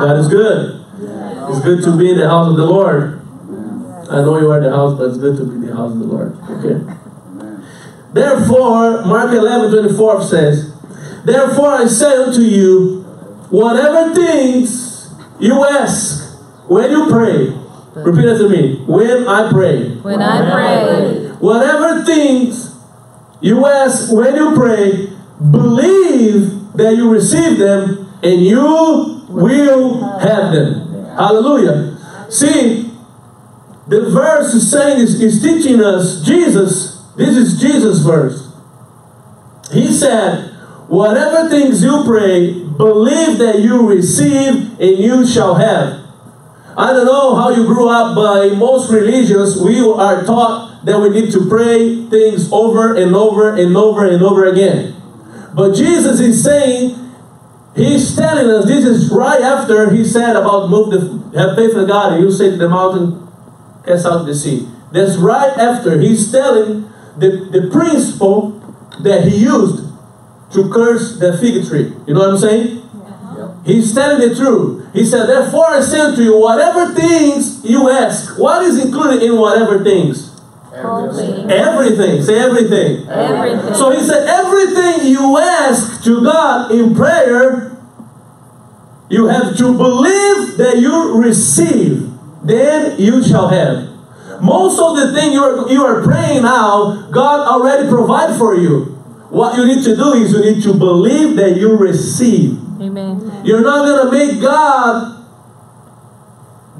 God is good. It's good to be in the house of the Lord. I know you are the house, but it's good to be in the house of the Lord. Okay. Therefore, Mark 11, 24 says, Therefore I say unto you, whatever things you ask when you pray, repeat after me, when I pray. When I pray, Whatever things you ask when you pray, believe that you receive them and you will have them. Hallelujah. See, the verse is saying is, is teaching us Jesus. This is Jesus' verse. He said, Whatever things you pray, believe that you receive and you shall have. I don't know how you grew up, but in most religions, we are taught that we need to pray things over and over and over and over again. But Jesus is saying, He's telling us this is right after He said about move the have faith in God and you say to the mountain, cast out the sea. That's right after He's telling the, the principle that He used to curse the fig tree. You know what I'm saying? Uh-huh. He's telling the truth. He said, Therefore I say to you, whatever things you ask, what is included in whatever things? holy, Everything. Say everything. everything. So he said, everything you ask to God in prayer, you have to believe that you receive, then you shall have. Most of the thing you are, you are praying now, God already provide for you. What you need to do is you need to believe that you receive. Amen. You're not going to make God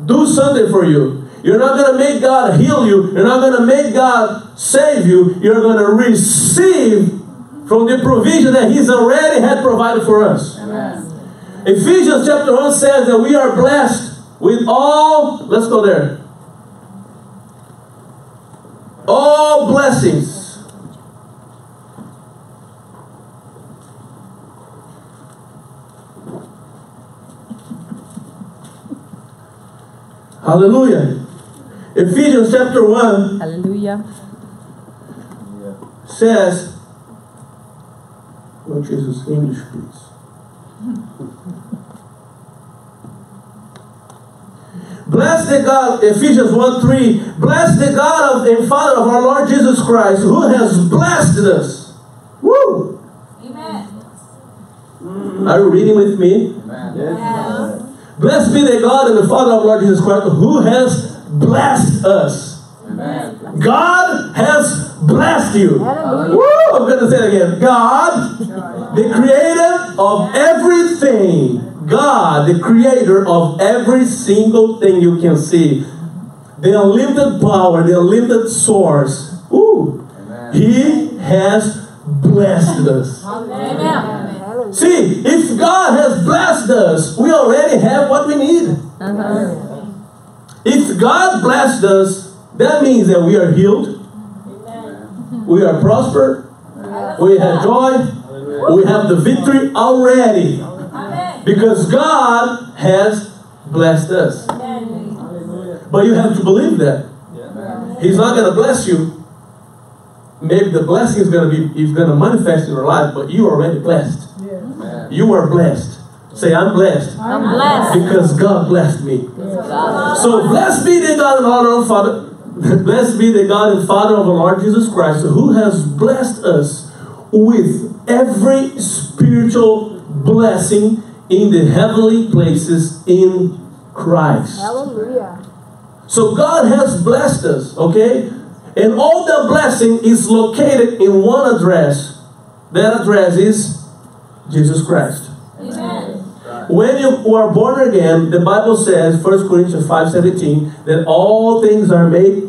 do something for you. You're not going to make God heal you. You're not going to make God save you. You're going to receive from the provision that He's already had provided for us. Ephesians chapter 1 says that we are blessed with all, let's go there. All blessings. Hallelujah. Ephesians chapter 1 Hallelujah. says, Lord Jesus, English, please. Bless the God, Ephesians 1 3. Bless the God of and Father of our Lord Jesus Christ, who has blessed us. Woo! Amen. Are you reading with me? Amen. Yes. Blessed be the God and the Father of our Lord Jesus Christ, who has blessed us. Amen. God has blessed you. Woo! I'm going to say it again. God, the creator of everything. God, the creator of every single thing you can see. The unlimited power, the unlimited source. Ooh. He has blessed us. Amen. See, if God has blessed us, we already have what we need. Uh-huh. If God blessed us, that means that we are healed, we are prospered, we have joy, we have the victory already. Amen. Because God has blessed us. But you have to believe that. He's not going to bless you. Maybe the blessing is going to be is going to manifest in your life, but you are already blessed. You are blessed. Say, I'm blessed. I'm blessed. Because God blessed me. So blessed be the God and our Father. Blessed be the God and Father of our Lord Jesus Christ, who has blessed us with every spiritual blessing in the heavenly places in Christ. Hallelujah. So God has blessed us, okay? And all the blessing is located in one address. That address is Jesus Christ. Amen. When you are born again, the Bible says, 1 Corinthians 5.17, that all things are made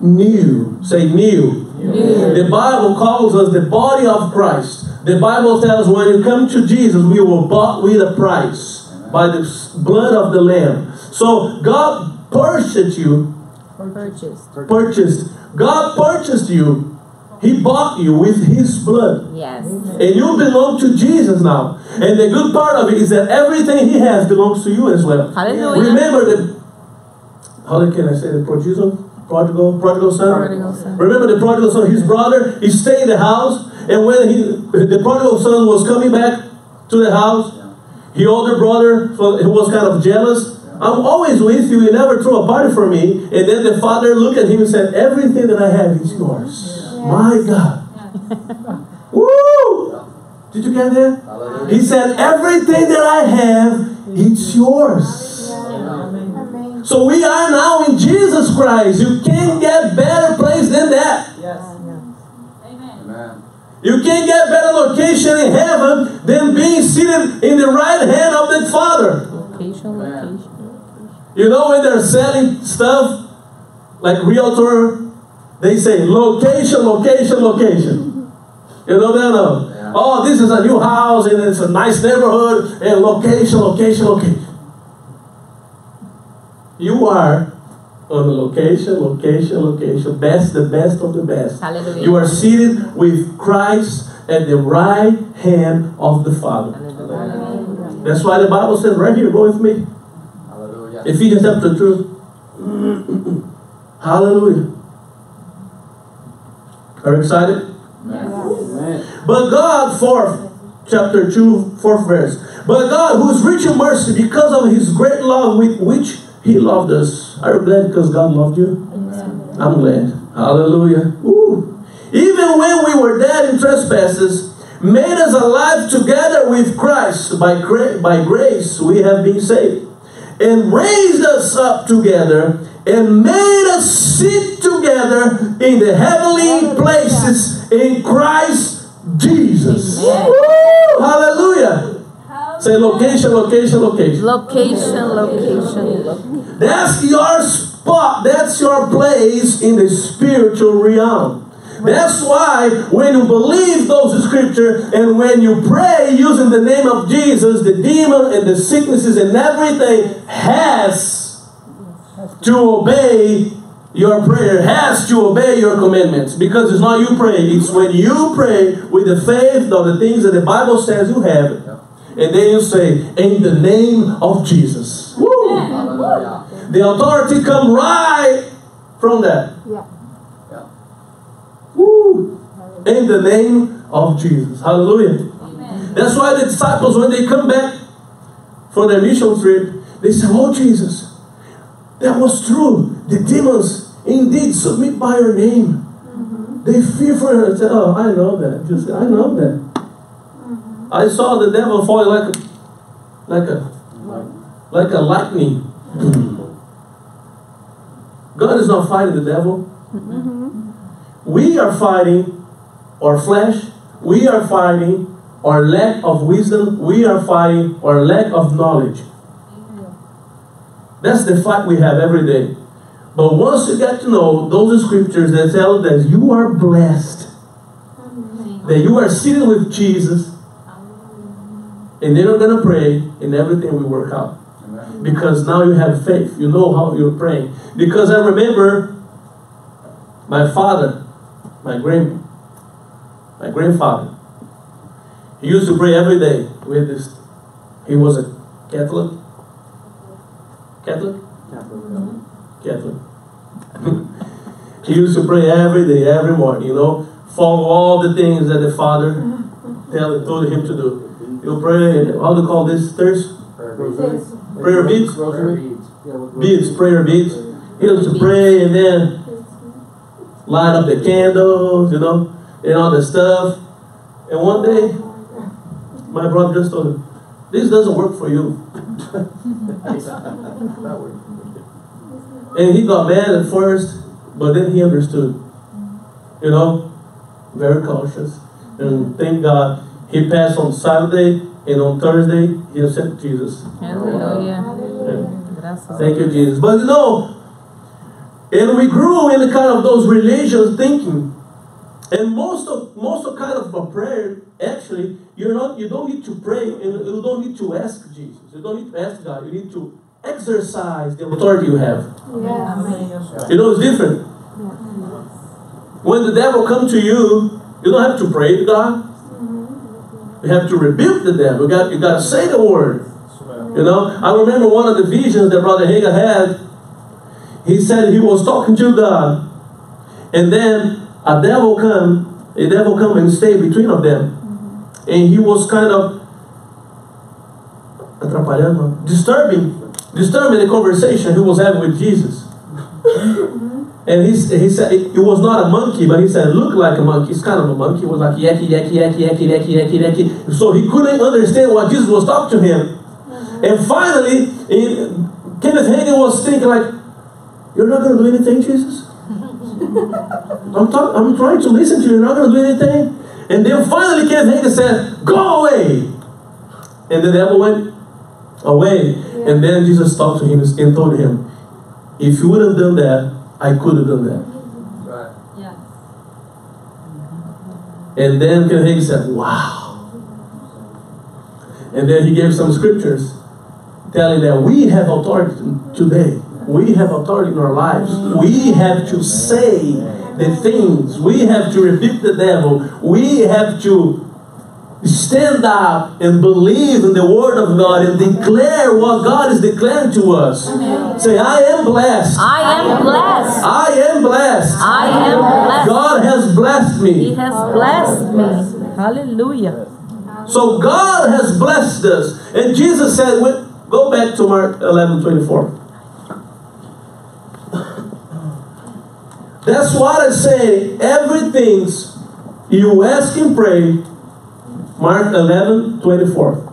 new. Say new. The Bible calls us the body of Christ. The Bible tells when you come to Jesus, we were bought with a price by the blood of the Lamb. So God purchased you, Purchased. purchased. God purchased you. He bought you with His blood. Yes. And you belong to Jesus now. And the good part of it is that everything He has belongs to you as well. Hallelujah. Remember the how can I say the prodigal, prodigal, prodigal son? Prodigal son. Remember the prodigal son, his brother, he stayed in the house, and when he the prodigal son was coming back to the house, He older brother he was kind of jealous. I'm always with you. You never throw a party for me. And then the father looked at him and said, Everything that I have is yours. My God. Woo! Did you get that? Hallelujah. He said, Everything that I have, it's yours. Amen. So we are now in Jesus Christ. You can't get better place than that. Amen. Amen. You can't get better location in heaven than being seated in the right hand of the Father. Location, Amen. location. You know when they're selling stuff like realtor, they say location, location, location. You know that? No? Yeah. Oh, this is a new house and it's a nice neighborhood and location, location, location. You are on the location, location, location, best, the best of the best. Hallelujah. You are seated with Christ at the right hand of the Father. Hallelujah. That's why the Bible says right here, go with me. Hallelujah. Ephesians chapter 2. Hallelujah. Are you excited? Amen. But God, fourth, chapter 2, fourth verse. But God, who is rich in mercy, because of his great love with which he loved us. Are you glad because God loved you? I'm glad. Hallelujah. Woo. Even when we were dead in trespasses, made us alive together with Christ. By, gra- by grace we have been saved. And raised us up together and made us sit together in the heavenly places in Christ Jesus. Amen. Hallelujah. Say location, location, location. Location, location, location. That's your spot. That's your place in the spiritual realm. That's why when you believe those scriptures and when you pray using the name of Jesus, the demon and the sicknesses and everything has to obey your prayer, has to obey your commandments. Because it's not you pray, it's when you pray with the faith of the things that the Bible says you have. And then you say, in the name of Jesus. Woo! Hallelujah. The authority come right from that. Yeah. Yeah. Woo! In the name of Jesus. Hallelujah. That's why the disciples, when they come back for their mission trip, they say, Oh Jesus, that was true. The demons indeed submit by your name. Mm-hmm. They fear for her. I said, Oh, I know that. Just I know that. I saw the devil fall like a like a like a lightning. God is not fighting the devil. Mm-hmm. We are fighting our flesh. We are fighting our lack of wisdom. We are fighting our lack of knowledge. That's the fight we have every day. But once you get to know those scriptures that tell that you are blessed, that you are sitting with Jesus, and then you're gonna pray, and everything will work out Amen. because now you have faith. You know how you're praying. Because I remember my father, my grand, my grandfather. He used to pray every day with this. He was a Catholic. Catholic. Catholic. he used to pray every day, every morning. You know, follow all the things that the Father tell, told him to do. You pray. How do you call this? Thirst. Prayer beads. Prayer beads. beads, prayer beads. He used to pray and then light up the candles, you know, and all the stuff. And one day, my brother just told him, "This doesn't work for you." And he got mad at first, but then he understood. You know, very cautious. And thank God, he passed on Saturday, and on Thursday, he accepted Jesus. Hallelujah. Thank you, Jesus. But you know, and we grew in the kind of those religious thinking. And most of most of kind of a prayer, actually, you're not you don't need to pray and you don't need to ask Jesus. You don't need to ask God. You need to exercise the authority you have. You know it's different. When the devil comes to you, you don't have to pray to God. Have to rebuke the devil. You got you got to say the word. You know, I remember one of the visions that Brother Hagin had. He said he was talking to God, and then a devil come, a devil come and stay between of them, and he was kind of atrapalhando, disturbing, disturbing the conversation he was having with Jesus. And he, he said it, was not a monkey, but he said it looked like a monkey. It's kind of a monkey. It was like yaki, yaki, yaki, yaki, yaki, yaki, yaki. So he couldn't understand what Jesus was talking to him. And finally, it, Kenneth Hagin was thinking like, "You're not going to do anything, Jesus. I'm, talk, I'm trying to listen to you. You're not going to do anything." And then finally, Kenneth Hagin said, "Go away." And the devil went away. And then Jesus talked to him and told him, "If you would have done that, I could have done that." Right. Yeah. And then Hagin said, Wow. And then he gave some scriptures telling that we have authority today. We have authority in our lives. We have to say the things. We have to rebuke the devil. We have to stand up and believe in the word of God and declare what God is declaring to us. Say, I am blessed. I am blessed. I am blessed. I am blessed. God has blessed me. He has blessed me. Hallelujah. So God has blessed us. And Jesus said, go back to Mark 11 24. That's what I say. Everything's you ask and pray. Mark 11 24.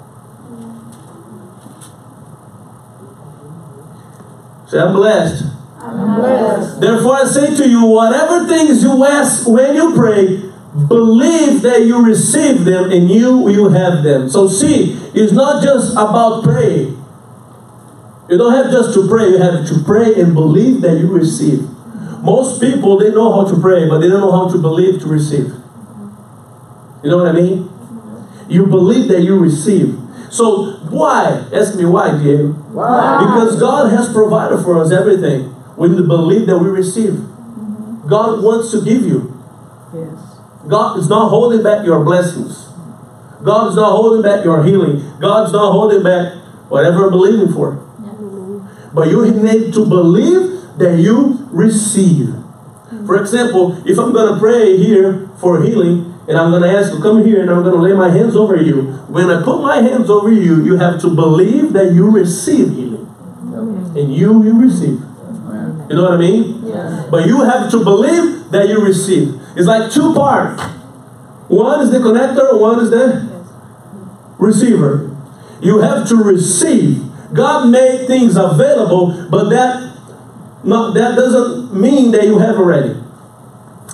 Say, I'm blessed. Therefore, I say to you, whatever things you ask when you pray, believe that you receive them and you will have them. So, see, it's not just about praying. You don't have just to pray, you have to pray and believe that you receive. Most people, they know how to pray, but they don't know how to believe to receive. You know what I mean? You believe that you receive. So, why? Ask me why, Diego. Why? Because God has provided for us everything. We need to believe that we receive. God wants to give you. Yes. God is not holding back your blessings. God is not holding back your healing. God's not holding back whatever you're believing for. But you need to believe that you receive. For example, if I'm going to pray here for healing, and I'm going to ask you, come here, and I'm going to lay my hands over you. When I put my hands over you, you have to believe that you receive healing. And you will receive. Amen. You know what I mean? But you have to believe that you receive. It's like two parts. One is the connector, one is the receiver. You have to receive. God made things available, but that not that doesn't mean that you have already.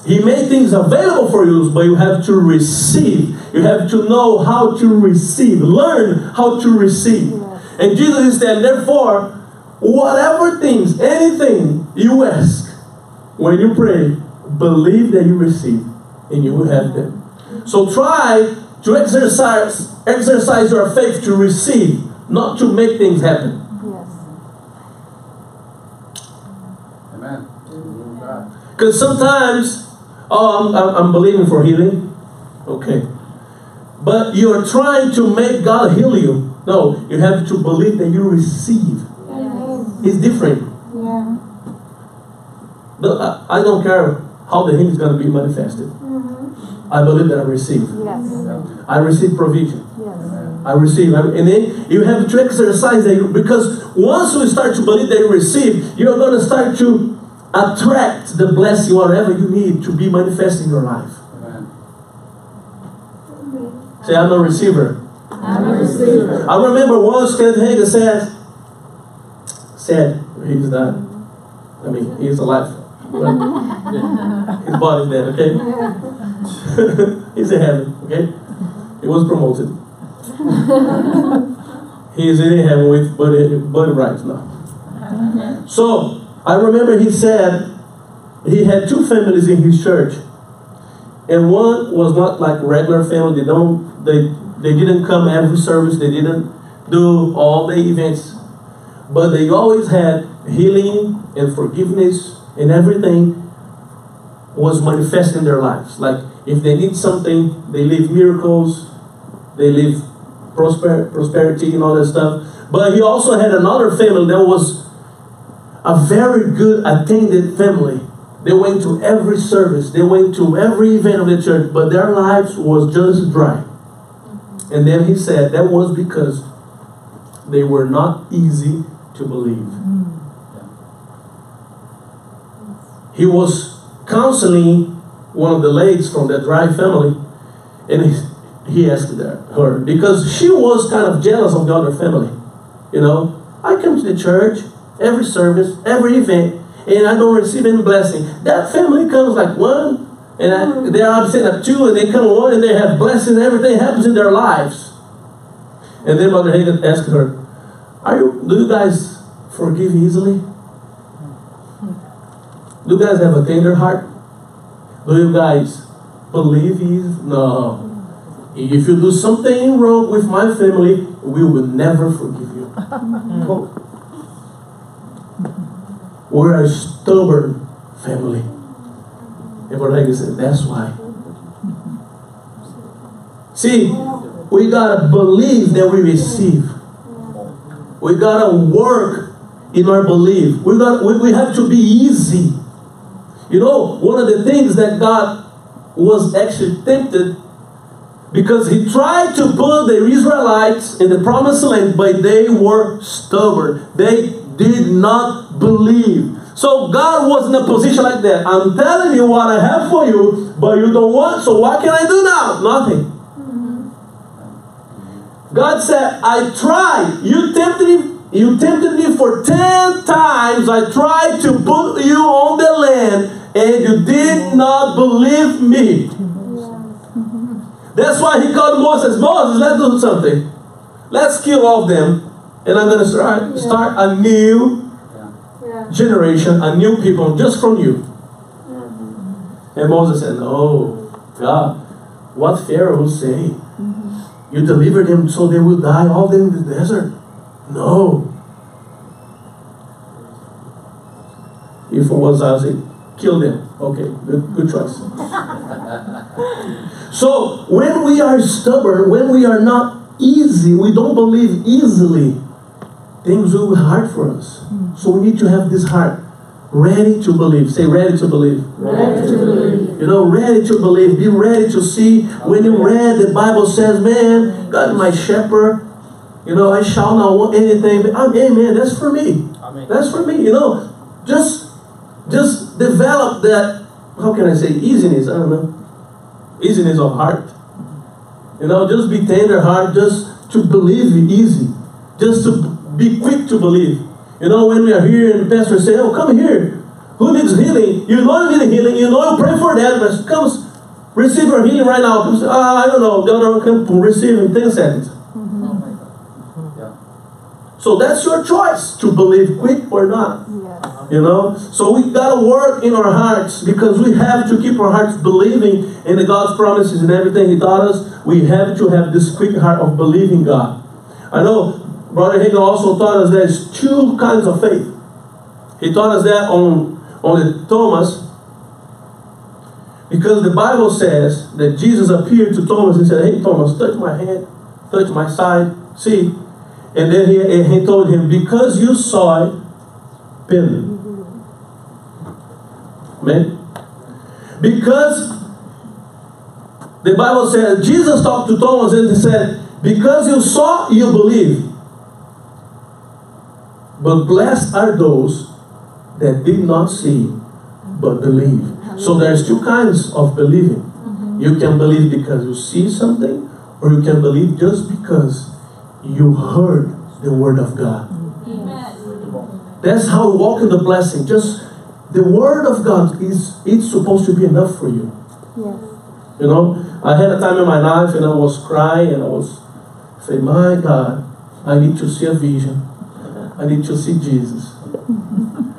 He made things available for you, but you have to receive. You have to know how to receive. Learn how to receive. And Jesus said, therefore, whatever things, anything you ask, when you pray, believe that you receive, and you will have them. So try to exercise exercise your faith to receive, not to make things happen. Amen. Because sometimes, oh, I'm, I'm, I'm believing for healing. Okay. But you're trying to make God heal you. No, you have to believe that you receive. It's different. But I, I don't care how the healing is going to be manifested. Mm-hmm. I believe that I receive. Yes. I receive provision. Yes. I receive. And then you have to exercise that because once you start to believe that you receive, you're going to start to attract the blessing, whatever you need to be manifest in your life. Amen. Say, I'm a receiver. I'm a receiver. I remember once Kenneth Hagin said, said, he's not, I mean, he's alive. But his body's dead, okay? he's in heaven, okay? He was promoted. he is in heaven with body, body rights now. So, I remember he said he had two families in his church. And one was not like regular family. They don't they they didn't come every service, they didn't do all the events. But they always had healing and forgiveness and everything was manifest in their lives. Like if they need something, they live miracles, they live prosper, prosperity and all that stuff. But he also had another family that was a very good attended family. They went to every service, they went to every event of the church, but their lives was just dry. And then he said that was because they were not easy to believe. He was counseling one of the ladies from that dry family, and he, he asked her, because she was kind of jealous of the other family. You know, I come to the church every service, every event, and I don't receive any blessing. That family comes like one, and I, they're upset at two, and they come one, and they have blessings. Everything happens in their lives. And then Mother Hagin asked her, "Are you? Do you guys forgive easily? Do you guys have a tender heart? Do you guys believe easy? No. If you do something wrong with my family, we will never forgive you." We're a stubborn family. And Brother Hagin said, that's why. See, we gotta believe that we receive. We gotta work in our belief. We got we, we have to be easy. You know, one of the things that God was actually tempted because he tried to put the Israelites in the promised land, but they were stubborn. They did not believe. So God was in a position like that. I'm telling you what I have for you, but you don't want, so what can I do now? Nothing. God said, I tried. You tempted me, you tempted me for 10 times. I tried to put you on the land, and you did not believe me. That's why he called Moses, Moses, let's do something. Let's kill all of them. And I'm going to start, start a new generation, a new people, just from you. Mm-hmm. And Moses said, Oh, God, what Pharaoh was saying. Mm-hmm. You delivered them so they will die, all them in the desert. No. If it was Isaac, kill them. Okay, good, good choice. so when we are stubborn, when we are not easy, we don't believe easily, things will be hard for us. So we need to have this heart ready to believe. Say ready to believe. Ready to believe. You know, ready to believe. Be ready to see. When you read, the Bible says, man, God is my shepherd. You know, I shall not want anything. But I'm, amen. That's for me. Amen. That's for me. You know, just just develop that. How can I say easiness? I don't know. Easiness of heart. You know, just be tender heart. Just to believe easy. Just to be quick to believe. You know, when we are here and the pastor say, "Oh, come here. Who needs healing? You know you need healing. You know you pray for that, but comes receive your healing right now. Come "Ah, I don't know. God come to receive in ten seconds. Yeah. So that's your choice to believe quick or not. You know? So we gotta work in our hearts because we have to keep our hearts believing in the God's promises and everything He taught us. We have to have this quick heart of believing God. I know Brother Hagin also taught us there's two kinds of faith. He taught us that on, on the Thomas. Because the Bible says that Jesus appeared to Thomas and said, Hey Thomas, touch my hand, touch my side, see. And then he, and he told him, Because you saw it, believe. Amen. Because the Bible says Jesus talked to Thomas and he said, Because you saw, you believe. But blessed are those that did not see but believe. So there's two kinds of believing. Mm-hmm. You can believe because you see something, or you can believe just because you heard the word of God. Amen. That's how we walk in the blessing. Just the word of God is it's supposed to be enough for you. Yes. You know, I had a time in my life and I was crying and I was saying, My God, I need to see a vision. I need to see Jesus.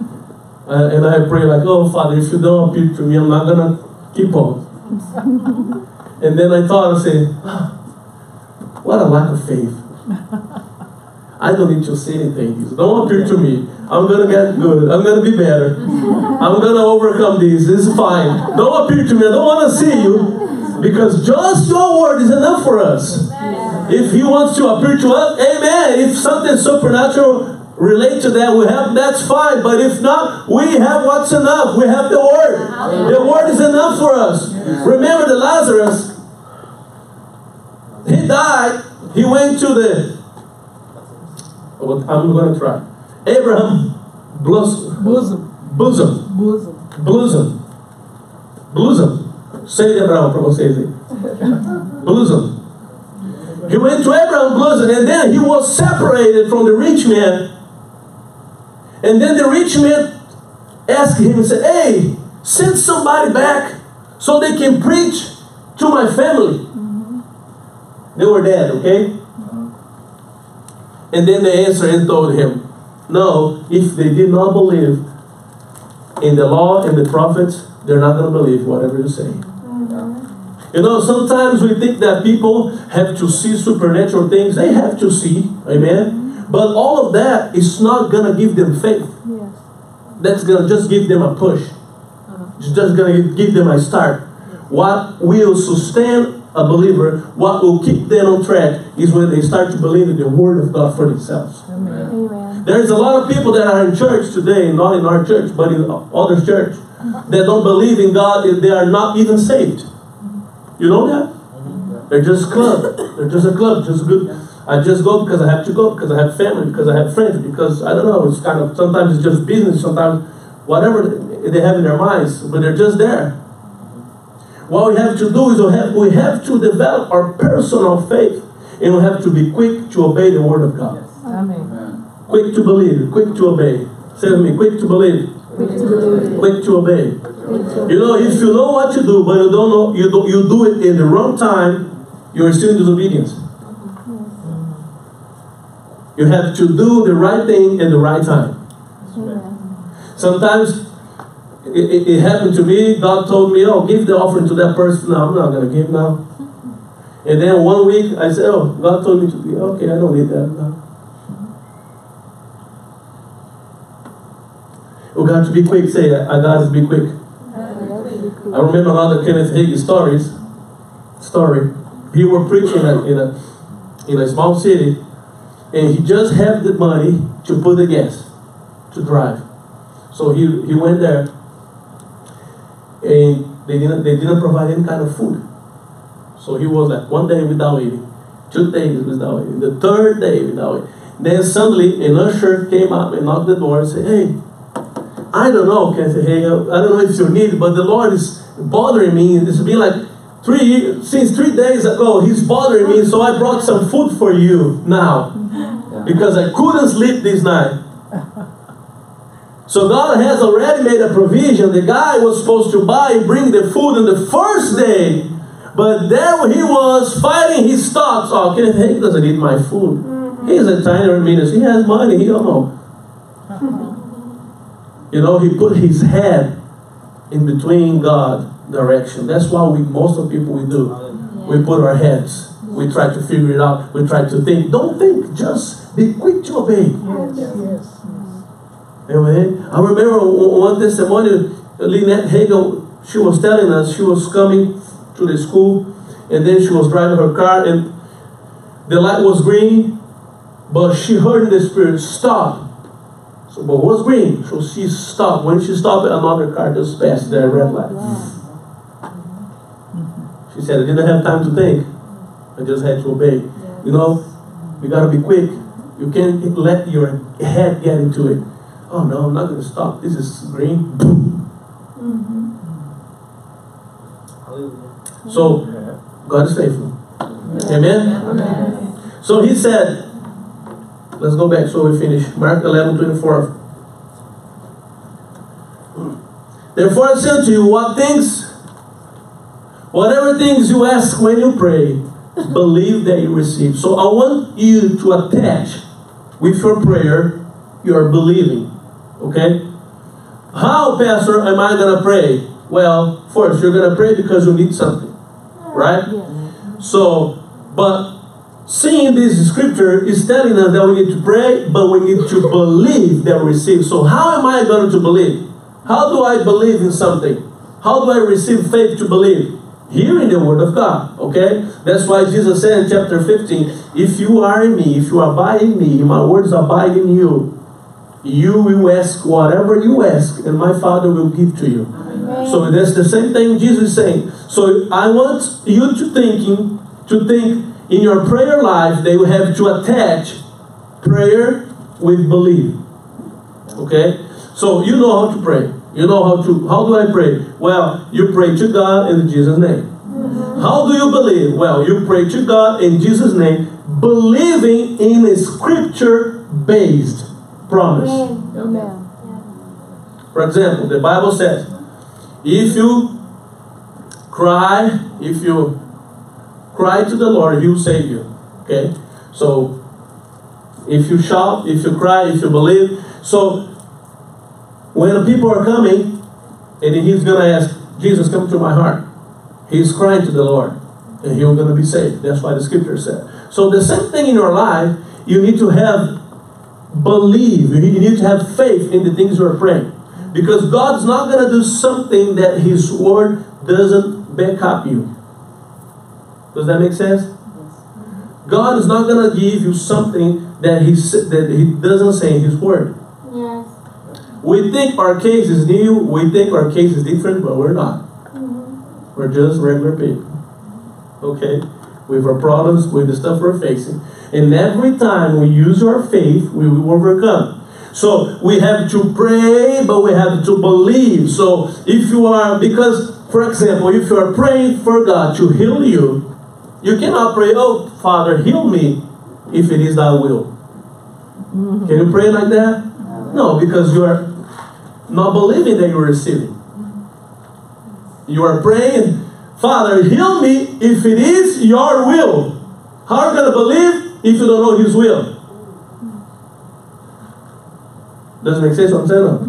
Uh, and I pray like, oh Father, if you don't appear to me, I'm not gonna keep on. and then I thought, I said, "Ah, what a lack of faith. I don't need to say anything. Jesus. Don't appear to me. I'm gonna get good. I'm gonna be better. I'm gonna overcome this. It's fine. Don't appear to me. I don't want to see you. Because just your word is enough for us. If he wants to appear to us, amen. If something supernatural relate to that, we have that's fine. But if not, we have what's enough. We have the word. The word is enough for us. Remember the Lazarus. He died. He went to the But I'm going to try. Abraham blus- Bosom. bosom. Bosom. Bosom. Bosom. Sei de Abraão para vocês aí. Bosom. He went to Abraham's bosom and then he was separated from the rich man. And then the rich man asked him and said, Hey, send somebody back so they can preach to my family. They were dead, okay? Uh-huh. And then they answered and told him, No, if they did not believe in the law and the prophets, they're not going to believe whatever you say. Uh-huh. You know, sometimes we think that people have to see supernatural things. They have to see, amen. But all of that is not going to give them faith. Yes. That's going to just give them a push. Uh-huh. It's just going to give them a start. What will sustain a believer, what will keep them on track, is when they start to believe in the Word of God for themselves. Amen. There's a lot of people that are in church today, not in our church, but in other church, uh-huh. that don't believe in God and they are not even saved. Mm-hmm. You know that? Mm-hmm. They're just a club. They're just a club, just good. I just go because I have to go, because I have family, because I have friends, because I don't know, it's kind of sometimes it's just business, sometimes whatever they have in their minds, but they're just there. What we have to do is we have, we have to develop our personal faith and we have to be quick to obey the word of God. Amen. Amen. Quick to believe, quick to obey. Say with me, quick to believe, Quick to believe. quick to obey. Quick to You know, if you know what to do, but you don't know, you do, you do it in the wrong time, you're still in disobedience. You have to do the right thing in the right time. Sometimes it, it, it happened to me. God told me, "Oh, give the offering to that person." No, I'm not going to give now. And then one week, I said, "Oh, God told me to be Okay, I don't need that now. Oh, we got to be quick. Say, "I got to be quick." I remember another Kenneth Hagin stories. Story. He were preaching at- in a in a small city, and he just had the money to put the gas to drive. So he he went there, and they didn't they didn't provide any kind of food. So he was like one day without eating, two days without eating, the third day without eating. Then suddenly an usher came up and knocked the door and said, "Hey, I don't know, Kenneth Hagin. I don't know if you need, but the Lord is bothering me. It's been like three since three days ago. He's bothering me, so I brought some food for you now because I couldn't sleep this night. So God has already made a provision. The guy was supposed to buy and bring the food on the first day, but there he was fighting his thoughts. Oh, Kenneth Hagin doesn't need my food. Mm-hmm. He's a tiny minister. He has money. He don't oh. know. You know, he put his head in between God direction. That's why we most of the people we do. We put our heads. We try to figure it out. We try to think. Don't think. Just be quick to obey. Yes. yes, yes. Amen. I remember one testimony, Lynette Hagin, she was telling us she was coming to the school and then she was driving her car and the light was green, but she heard the spirit, stop. So, but was green? So she stopped. When she stopped, another car just passed that red light. She said, I didn't have time to think. I just had to obey. You know, you gotta be quick. You can't let your head get into it. Oh no, I'm not gonna stop. This is green. Boom. So God is faithful. Amen? So he said, let's go back so we finish. Mark 11, 24. Therefore I say to you, what things, whatever things you ask when you pray, believe that you receive. So I want you to attach with your prayer, your believing. Okay? How, Pastor, am I going to pray? Well, first, you're going to pray because you need something. Right? So, but seeing this scripture is telling us that we need to pray, but we need to believe that we receive. So, how am I going to believe? How do I believe in something? How do I receive faith to believe? Hearing the word of God. Okay? That's why Jesus said in chapter 15 If you are in me, if you abide in me, my words abide in you, you will ask whatever you ask, and my Father will give to you. So that's the same thing Jesus is saying. So I want you to thinking to think in your prayer life that you have to attach prayer, with belief. Okay? So you know how to pray. You know how to how do I pray? Well, you pray to God in Jesus' name. How do you believe? Well, you pray to God in Jesus' name, believing in a scripture based promise. Amen. For example, the Bible says, if you cry, if you cry to the Lord, He will save you. Okay? So, if you shout, if you cry, if you believe. So, when the people are coming, and He's going to ask, Jesus, come to my heart. He's crying to the Lord, and He's going to be saved. That's why the scripture said. So, the same thing in your life, you need to have believe. You need, you need to have faith in the things you are praying. Because God's not going to do something that His Word doesn't back up you. Does that make sense? God is not going to give you something that He that He doesn't say in His Word. We think our case is new. We think our case is different, but we're not. Mm-hmm. We're just regular people. Okay? With our problems, with the stuff we're facing. And every time we use our faith, we will overcome. So we have to pray, but we have to believe. So if you are, because, for example, if you are praying for God to heal you, you cannot pray, oh, Father, heal me if it is thy will. Mm-hmm. Can you pray like that? No, because you are not believing that you're receiving. You are praying, Father, heal me if it is your will. How are you going to believe if you don't know His will? Doesn't make sense what I'm saying?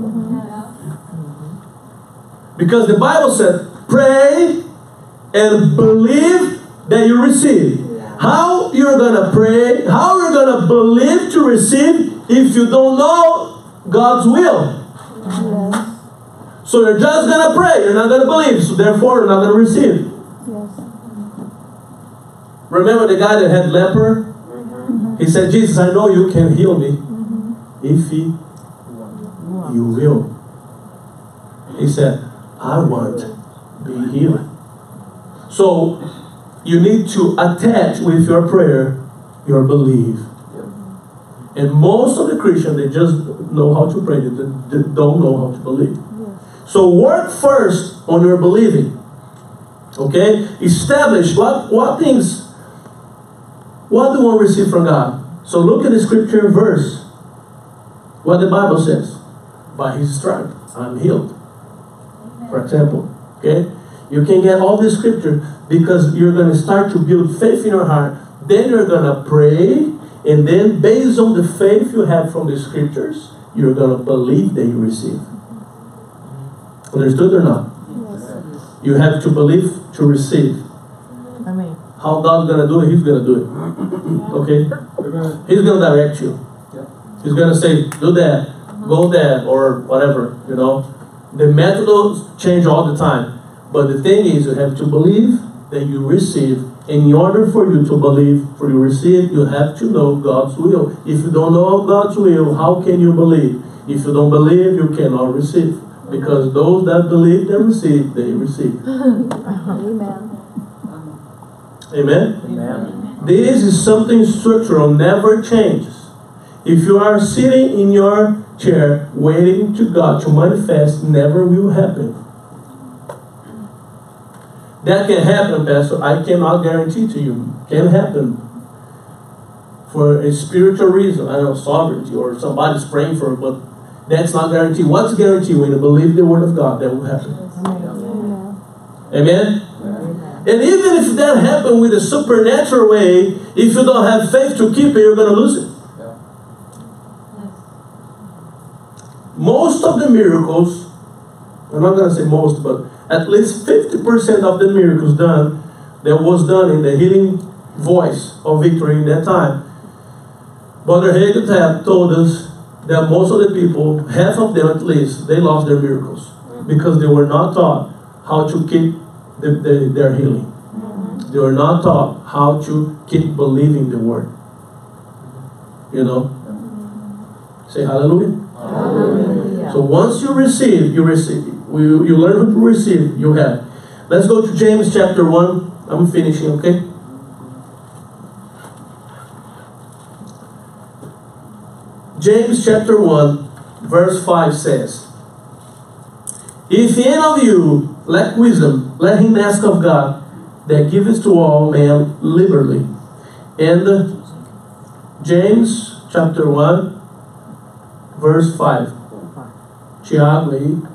Because the Bible said, pray and believe that you receive. How you're gonna pray, how you're gonna believe to receive if you don't know God's will. Yes. So you're just gonna pray, you're not gonna believe, so therefore you're not gonna receive. Yes. Remember the guy that had leper? Mm-hmm. He said, Jesus, I know you can heal me mm-hmm. if he, you will. He said, I want to be healed. So you need to attach with your prayer your belief. And most of the Christians, they just know how to pray, they don't know how to believe. So work first on your believing. Okay? Establish what, what things, what do you want to receive from God? So look at the scripture verse. What the Bible says. By his stripe, I'm healed. For example. Okay? You can get all this scripture because you're going to start to build faith in your heart. Then you're going to pray. And then based on the faith you have from the scriptures, you're going to believe that you receive. Understood or not? Yes. You have to believe to receive. Amen. How God's gonna do it, He's gonna do it. Okay? He's gonna direct you. Yeah. He's gonna say, do that, uh-huh. go there, or whatever, you know. The methods change all the time. But the thing is, you have to believe that you receive. And in order for you to believe, for you receive, you have to know God's will. If you don't know God's will, how can you believe? If you don't believe, you cannot receive. Because those that believe, they receive, they receive. Amen. Amen? Amen. This is something structural, never changes. If you are sitting in your chair waiting to God to manifest, never will happen. That can happen, Pastor. I cannot guarantee to you. Can happen. For a spiritual reason, I don't know, sovereignty, or somebody's praying for it, but that's not guaranteed. What's guaranteed when you believe the word of God, that will happen. Amen. Amen? And even if that happened with a supernatural way, if you don't have faith to keep it, you're going to lose it. Yeah. Most of the miracles, I'm not going to say most, but at least 50% of the miracles done, that was done in the healing voice of victory in that time. Brother Hagin told us that most of the people, half of them at least, they lost their miracles because they were not taught how to keep the, the, their healing. They were not taught how to keep believing the word. You know? Say hallelujah. Hallelujah. So once you receive, you receive. You, you learn to receive, you have. Let's go to James chapter 1. I'm finishing, okay? James chapter 1, verse 5 says, If any of you lack wisdom, let him ask of God, that giveth to all men liberally. And James chapter 1, verse 5. Tiago aí.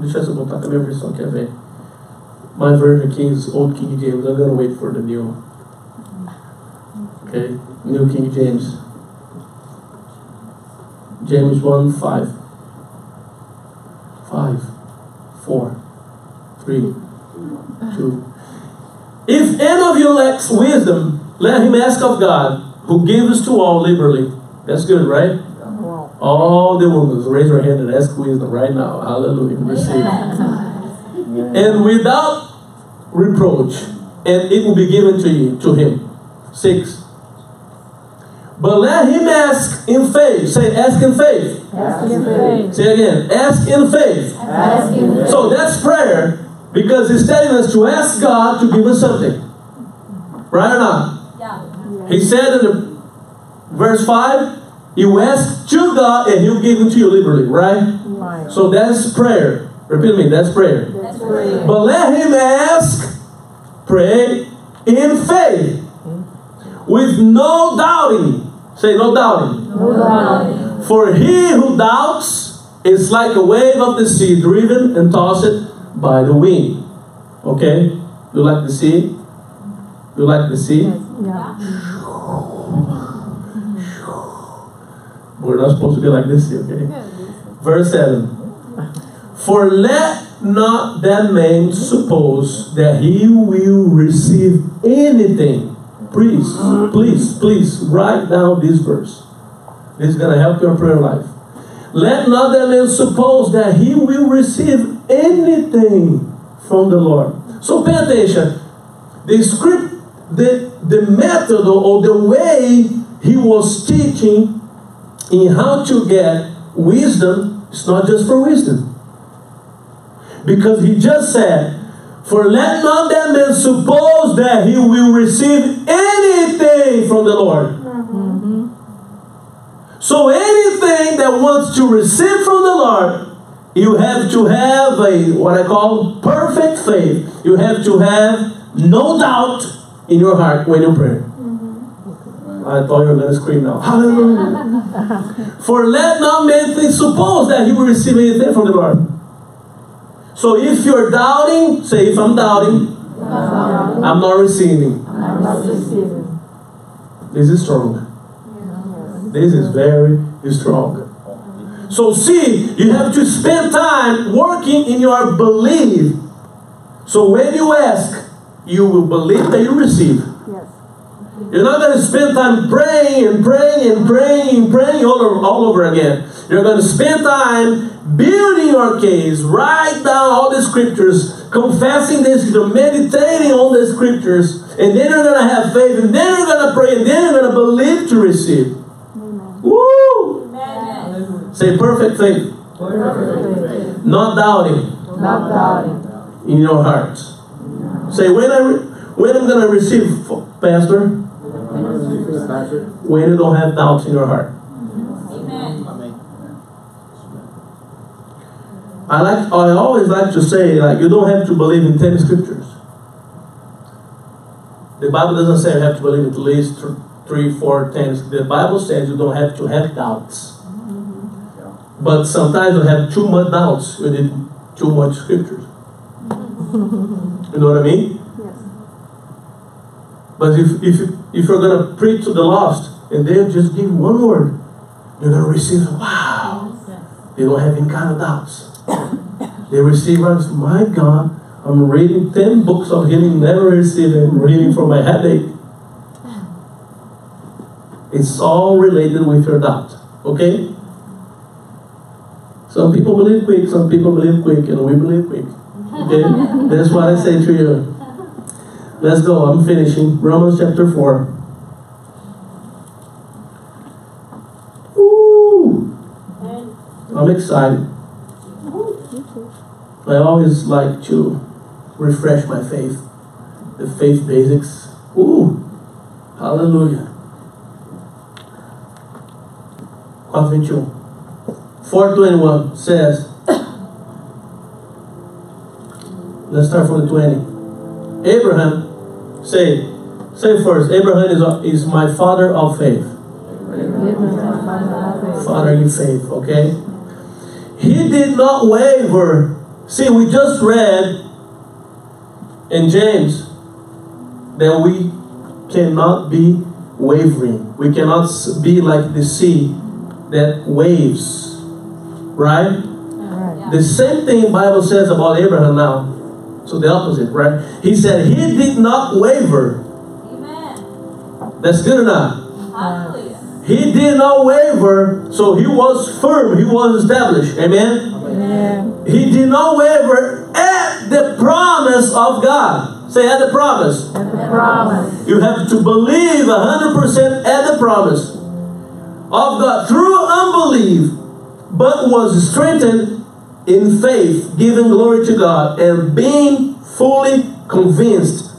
Deixa eu voltar com a minha versão, quer ver? My version is Old King James. I'm gonna wait for the new. Okay, New King James. James 1 5. 5, 4, 3, 2. If any of you lacks wisdom, let him ask of God, who gives to all liberally. That's good, right? Wow. All the women, raise your hand and ask wisdom right now. Hallelujah. Receive. And without reproach, and it will be given to you, to him. Six. But let him ask in faith. Say, ask in faith. Ask in faith. Say again, ask in faith. Ask in faith. So that's prayer because he's telling us to ask God to give us something. Right or not? Yeah. He said in the verse 5, you ask to God and he'll give it to you liberally, right? Right. So that's prayer. Repeat me, that's prayer. That's prayer. But let him ask, pray in faith, with no doubting. Say no doubting. No doubting. For he who doubts is like a wave of the sea driven and tossed by the wind. Okay? You like the sea? You like the sea? Yeah. We're not supposed to be like this, okay? Verse 7. For let not that man suppose that he will receive anything. Please, please, please write down this verse. This is going to help your prayer life. Let not that man suppose that he will receive anything from the Lord. So pay attention. The script, the, the method or the way he was teaching in how to get wisdom, it's not just for wisdom. Because he just said, For let not that man suppose that he will receive anything from the Lord. Mm-hmm. So anything that wants to receive from the Lord, you have to have a what I call perfect faith. You have to have no doubt in your heart when you pray. I thought you were going to scream now. Hallelujah. For let not man think, suppose that he will receive anything from the Lord. So if you're doubting, say, if I'm doubting, uh-huh. I'm not receiving. I'm not receiving. This is strong. This is very strong. So see, you have to spend time working in your belief. So when you ask, you will believe that you receive. Yes. You're not going to spend time praying and praying and praying and praying all over, all over again. You're going to spend time building your case, write down all the scriptures, confessing this, meditating on the scriptures, and then you're going to have faith, and then you're going to pray, and then you're going to believe to receive. Amen. Woo! Amen. Say perfect faith, Perfect faith. not doubting Not doubting. in your heart. Say when I re- when I'm going to receive, Pastor, when you don't have doubts in your heart. I like. I always like to say, like, you don't have to believe in ten scriptures. The Bible doesn't say you have to believe at least th- three, four, ten. The Bible says you don't have to have doubts. But sometimes you have too much doubts. Need too much scriptures. You know what I mean? But if if if you're gonna preach to the lost and they just give one word, you're gonna receive. Wow. They don't have any kind of doubts. They receive my God, I'm reading 10 books of healing, never receiving reading for my headache. It's all related with your doubt. Okay? Some people believe quick, some people believe quick, and we believe quick. Okay? That's what I say to you. Let's go, I'm finishing. Romans chapter 4. Woo! I'm excited. I always like to refresh my faith. The faith basics. Ooh, Aleluia. Um. 421. 421 says, let's start from the 20. Abraham, say, say first, Abraham is, is my father of faith. Father in faith, okay? He did not waver. See, we just read in James that we cannot be wavering. We cannot be like the sea that waves, right? Right. The same thing Bible says about Abraham now. So the opposite, right? He said he did not waver. Amen. That's good enough. Hallelujah. He did not waver, so he was firm, he was established. Amen. Amen. He did not waver at the promise of God. Say at the promise. And the promise. You have to believe 100% at the promise of God through unbelief, but was strengthened in faith, giving glory to God, and being fully convinced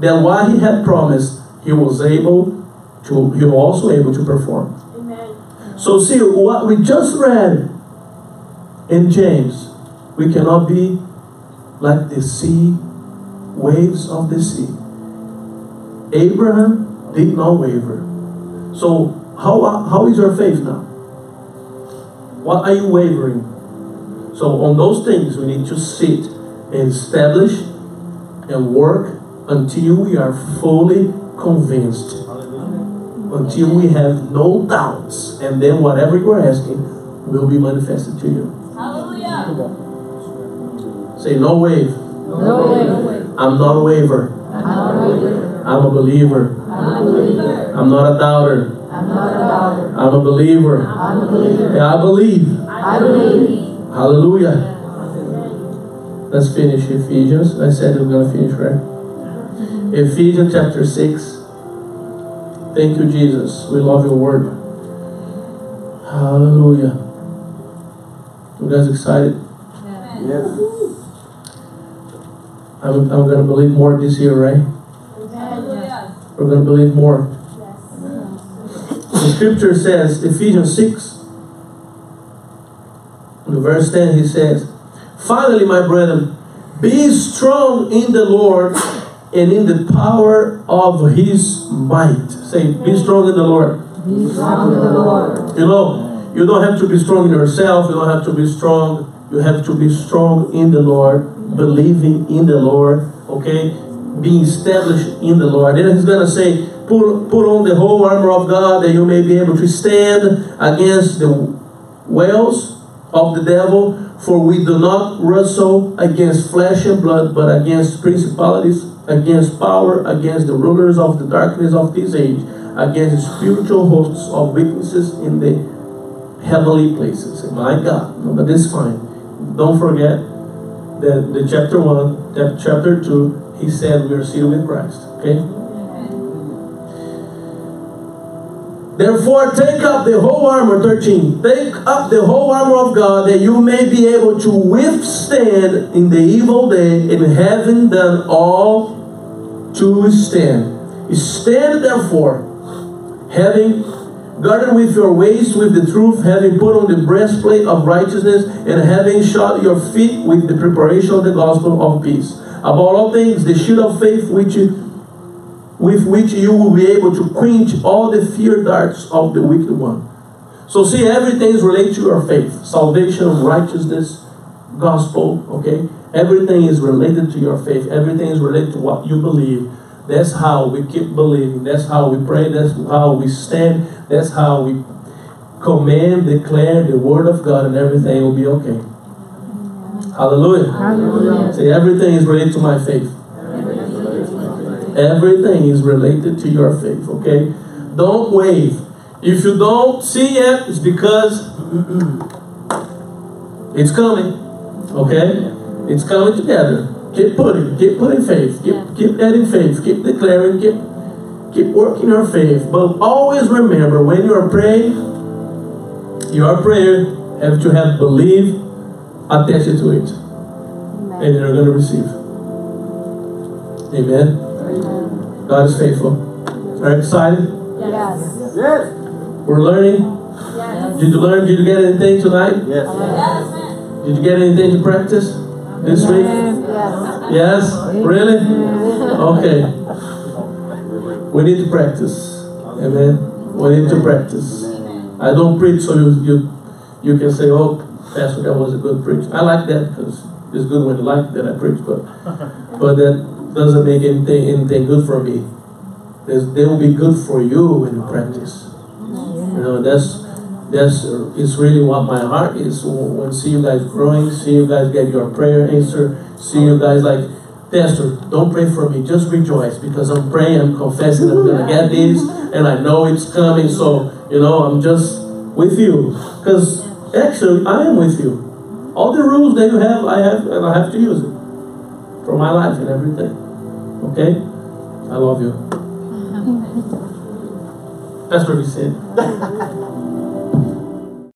that what he had promised, he was able to, he was also able to perform. Amen. So see what we just read in James, we cannot be like the sea, waves of the sea. Abraham did not waver. So how how is your faith now? What are you wavering? So on those things we need to sit and establish and work until we are fully convinced until we have no doubts, and then whatever you are asking will be manifested to you. Hallelujah. Say, no wave. No way. I'm not a waver. I'm not a believer. I'm a believer. I'm a believer. I'm not a doubter. I'm not a doubter. I'm a believer. I'm a believer. Yeah, I believe. I believe. Hallelujah. Let's finish Ephesians. I said we're going to finish, right? Ephesians chapter 6. Thank you, Jesus. We love your word. Hallelujah. You guys excited? Yes. I'm, I'm going to believe more this year, right? Hallelujah. We're going to believe more. Yes. The scripture says, Ephesians 6, in verse 10, he says, Finally, my brethren, be strong in the Lord and in the power of his might. Say, be strong in the Lord. Be strong in the Lord. You know, you don't have to be strong in yourself, you don't have to be strong. You have to be strong in the Lord, believing in the Lord, okay? Being established in the Lord. Then he's gonna say, put, put on the whole armor of God that you may be able to stand against the wells of the devil. For we do not wrestle against flesh and blood, but against principalities, against power, against the rulers of the darkness of this age, against spiritual hosts of weaknesses in the heavenly places. My God, no, but this fine. Don't forget that the chapter one, that chapter two, he said we are seated with Christ. Okay. Therefore, take up the whole armor, 13. Take up the whole armor of God that you may be able to withstand in the evil day, and having done all to stand. Stand therefore, having guarded with your waist with the truth, having put on the breastplate of righteousness, and having shod your feet with the preparation of the gospel of peace. Above all things, the shield of faith which you with which you will be able to quench all the fear darts of the wicked one. So see, everything is related to your faith. Salvation, righteousness, gospel, okay? Everything is related to your faith. Everything is related to what you believe. That's how we keep believing. That's how we pray. That's how we stand. That's how we command, declare the word of God, and everything will be okay. Hallelujah. Hallelujah. Say, everything is related to my faith. Everything is related to your faith, okay? Don't wave. If you don't see it, it's because it's coming, okay? It's coming together. Keep putting, keep putting faith, keep keep adding faith, keep declaring, keep keep working your faith. But always remember when you are praying, your prayer have to have belief attached to it, and you're gonna receive. Amen. God is faithful. Are you excited? Yes. Yes. We're learning. Yes. Did you learn? Did you get anything tonight? Yes. Yes. Did you get anything to practice this week? Yes. Yes? Really? Okay. We need to practice. Amen. We need to practice. I don't preach so you you you can say, oh, Pastor, that was a good preach. I like that because it's good when you like that I preach, but but that doesn't make anything anything good for me. There's, they will be good for you when you practice. You know, that's that's uh, it's really what my heart is when see you guys growing, see you guys get your prayer answered, see you guys like, Pastor, don't pray for me, just rejoice because I'm praying, I'm confessing I'm gonna get this, and I know it's coming. So you know, I'm just with you because actually I am with you. All the rules that you have, I have, and I have to use it for my life and everything. Okay, I love you. Uh-huh. That's what we said.